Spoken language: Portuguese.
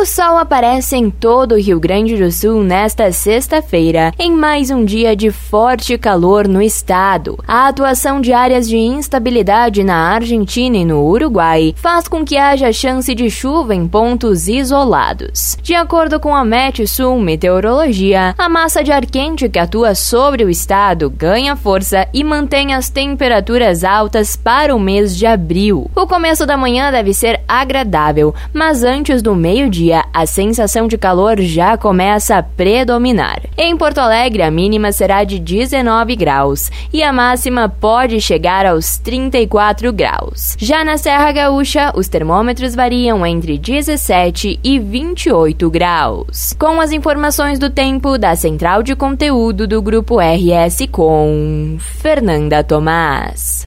O sol aparece em todo o Rio Grande do Sul nesta sexta-feira, em mais um dia de forte calor no estado. A atuação de áreas de instabilidade na Argentina e no Uruguai faz com que haja chance de chuva em pontos isolados. De acordo com a Metsul Meteorologia, a massa de ar quente que atua sobre o estado ganha força e mantém as temperaturas altas para o mês de abril. O começo da manhã deve ser agradável, mas antes do meio-dia dia, a sensação de calor já começa a predominar. Em Porto Alegre, a mínima será de 19 graus e a máxima pode chegar aos 34 graus. Já na Serra Gaúcha, os termômetros variam entre 17 e 28 graus. Com as informações do tempo da Central de Conteúdo do Grupo RS com Fernanda Tomás.